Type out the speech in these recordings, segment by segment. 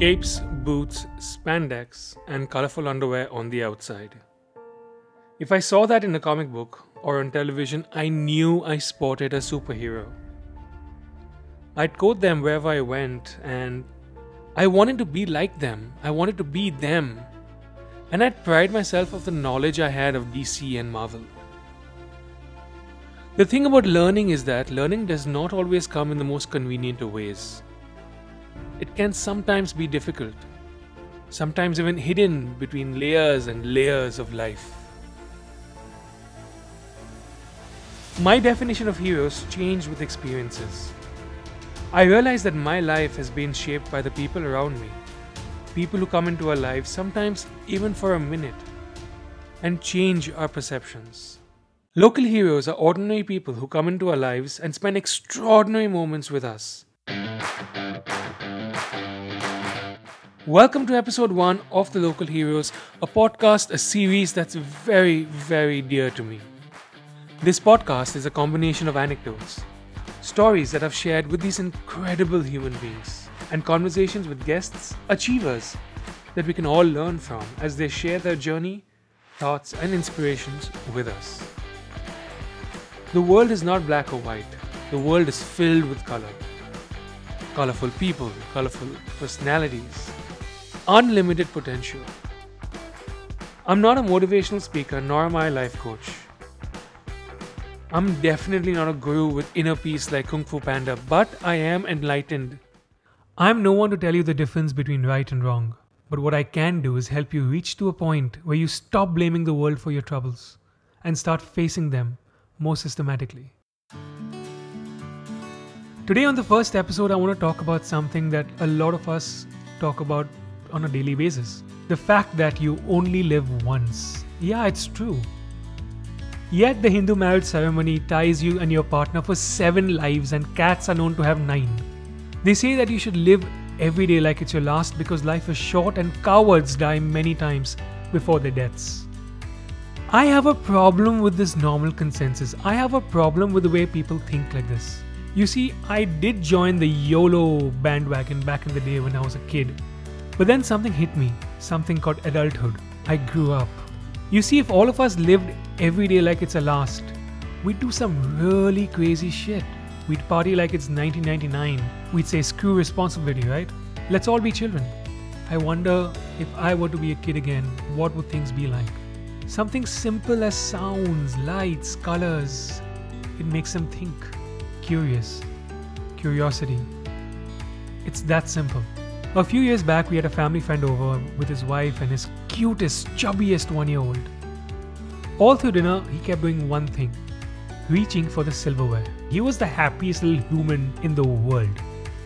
capes, boots, spandex, and colorful underwear on the outside. If I saw that in a comic book or on television, I knew I spotted a superhero. I'd quote them wherever I went, and I wanted to be like them. I wanted to be them. And I'd pride myself of the knowledge I had of DC and Marvel. The thing about learning is that learning does not always come in the most convenient of ways. It can sometimes be difficult, sometimes even hidden between layers and layers of life. My definition of heroes changed with experiences. I realized that my life has been shaped by the people around me. People who come into our lives, sometimes even for a minute, and change our perceptions. Local heroes are ordinary people who come into our lives and spend extraordinary moments with us. Welcome to episode 1 of The Local Heroes, a podcast, a series that's very, very dear to me. This podcast is a combination of anecdotes, stories that I've shared with these incredible human beings, and conversations with guests, achievers that we can all learn from as they share their journey, thoughts, and inspirations with us. The world is not black or white, the world is filled with color. Colorful people, colorful personalities, unlimited potential. I'm not a motivational speaker nor am I a life coach. I'm definitely not a guru with inner peace like Kung Fu Panda, but I am enlightened. I'm no one to tell you the difference between right and wrong, but what I can do is help you reach to a point where you stop blaming the world for your troubles and start facing them more systematically. Today, on the first episode, I want to talk about something that a lot of us talk about on a daily basis the fact that you only live once. Yeah, it's true. Yet the Hindu marriage ceremony ties you and your partner for seven lives, and cats are known to have nine. They say that you should live every day like it's your last because life is short and cowards die many times before their deaths. I have a problem with this normal consensus. I have a problem with the way people think like this. You see, I did join the YOLO bandwagon back in the day when I was a kid. But then something hit me, something called adulthood. I grew up. You see, if all of us lived every day like it's a last, we'd do some really crazy shit. We'd party like it's 1999. We'd say screw responsibility, right? Let's all be children. I wonder if I were to be a kid again, what would things be like? Something simple as sounds, lights, colors. It makes them think. Curious. Curiosity. It's that simple. A few years back, we had a family friend over with his wife and his cutest, chubbiest one year old. All through dinner, he kept doing one thing reaching for the silverware. He was the happiest little human in the world.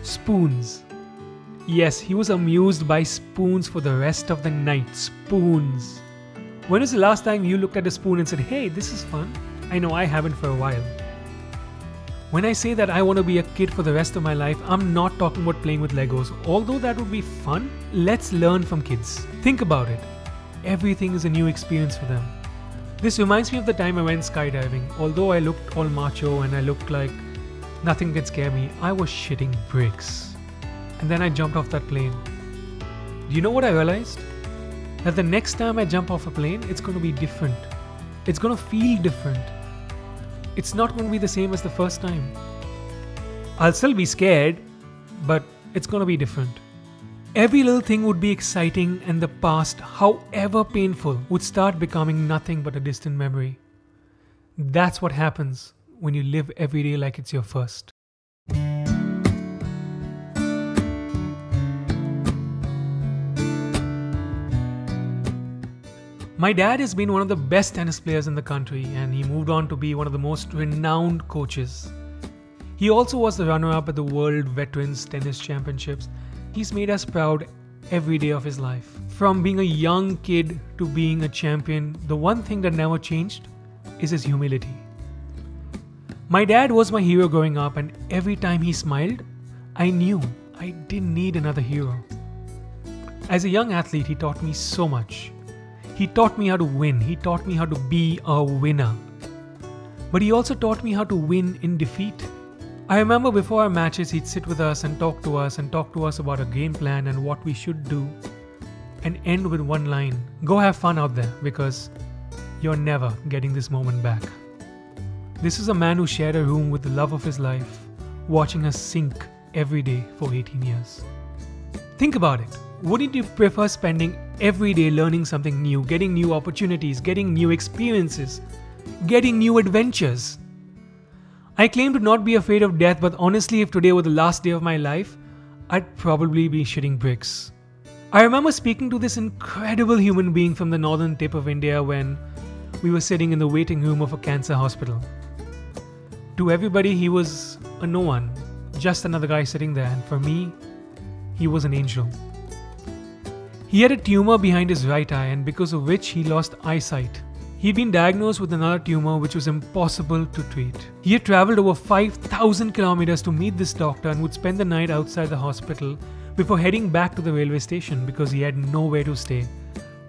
Spoons. Yes, he was amused by spoons for the rest of the night. Spoons. When was the last time you looked at a spoon and said, hey, this is fun? I know I haven't for a while. When I say that I want to be a kid for the rest of my life, I'm not talking about playing with Legos. Although that would be fun, let's learn from kids. Think about it. Everything is a new experience for them. This reminds me of the time I went skydiving. Although I looked all macho and I looked like nothing can scare me, I was shitting bricks. And then I jumped off that plane. Do you know what I realized? That the next time I jump off a plane, it's going to be different. It's going to feel different it's not going to be the same as the first time. I'll still be scared, but it's going to be different. Every little thing would be exciting, and the past, however painful, would start becoming nothing but a distant memory. That's what happens when you live every day like it's your first. My dad has been one of the best tennis players in the country and he moved on to be one of the most renowned coaches. He also was the runner up at the World Veterans Tennis Championships. He's made us proud every day of his life. From being a young kid to being a champion, the one thing that never changed is his humility. My dad was my hero growing up, and every time he smiled, I knew I didn't need another hero. As a young athlete, he taught me so much. He taught me how to win, he taught me how to be a winner. But he also taught me how to win in defeat. I remember before our matches, he'd sit with us and talk to us and talk to us about a game plan and what we should do, and end with one line Go have fun out there because you're never getting this moment back. This is a man who shared a room with the love of his life, watching us sink every day for 18 years. Think about it. Wouldn't you prefer spending every day learning something new, getting new opportunities, getting new experiences, getting new adventures? I claim to not be afraid of death, but honestly, if today were the last day of my life, I'd probably be shitting bricks. I remember speaking to this incredible human being from the northern tip of India when we were sitting in the waiting room of a cancer hospital. To everybody, he was a no one, just another guy sitting there, and for me, he was an angel. He had a tumor behind his right eye, and because of which he lost eyesight. He'd been diagnosed with another tumor which was impossible to treat. He had traveled over 5,000 kilometers to meet this doctor and would spend the night outside the hospital before heading back to the railway station because he had nowhere to stay,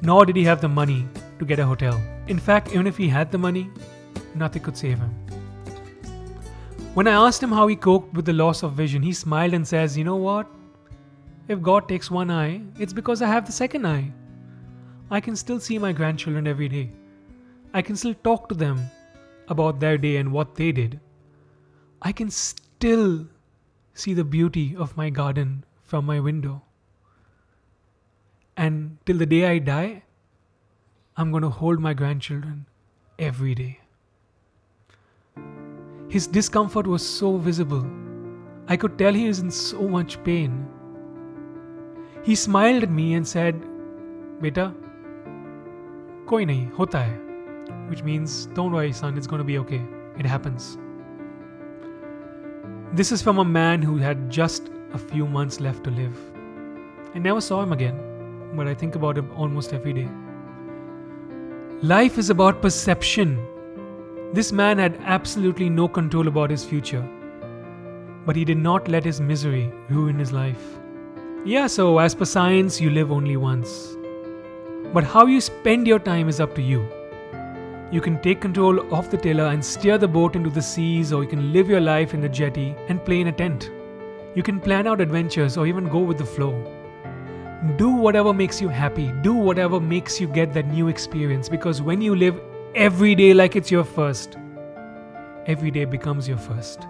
nor did he have the money to get a hotel. In fact, even if he had the money, nothing could save him. When I asked him how he coped with the loss of vision, he smiled and says, You know what? If God takes one eye, it's because I have the second eye. I can still see my grandchildren every day. I can still talk to them about their day and what they did. I can still see the beauty of my garden from my window. And till the day I die, I'm going to hold my grandchildren every day. His discomfort was so visible. I could tell he was in so much pain. He smiled at me and said, Beta, koi nahi, hota hai. Which means, don't worry, son, it's going to be okay. It happens. This is from a man who had just a few months left to live. I never saw him again, but I think about him almost every day. Life is about perception. This man had absolutely no control about his future, but he did not let his misery ruin his life. Yeah, so as per science, you live only once. But how you spend your time is up to you. You can take control of the tiller and steer the boat into the seas, or you can live your life in the jetty and play in a tent. You can plan out adventures or even go with the flow. Do whatever makes you happy, do whatever makes you get that new experience because when you live every day like it's your first, every day becomes your first.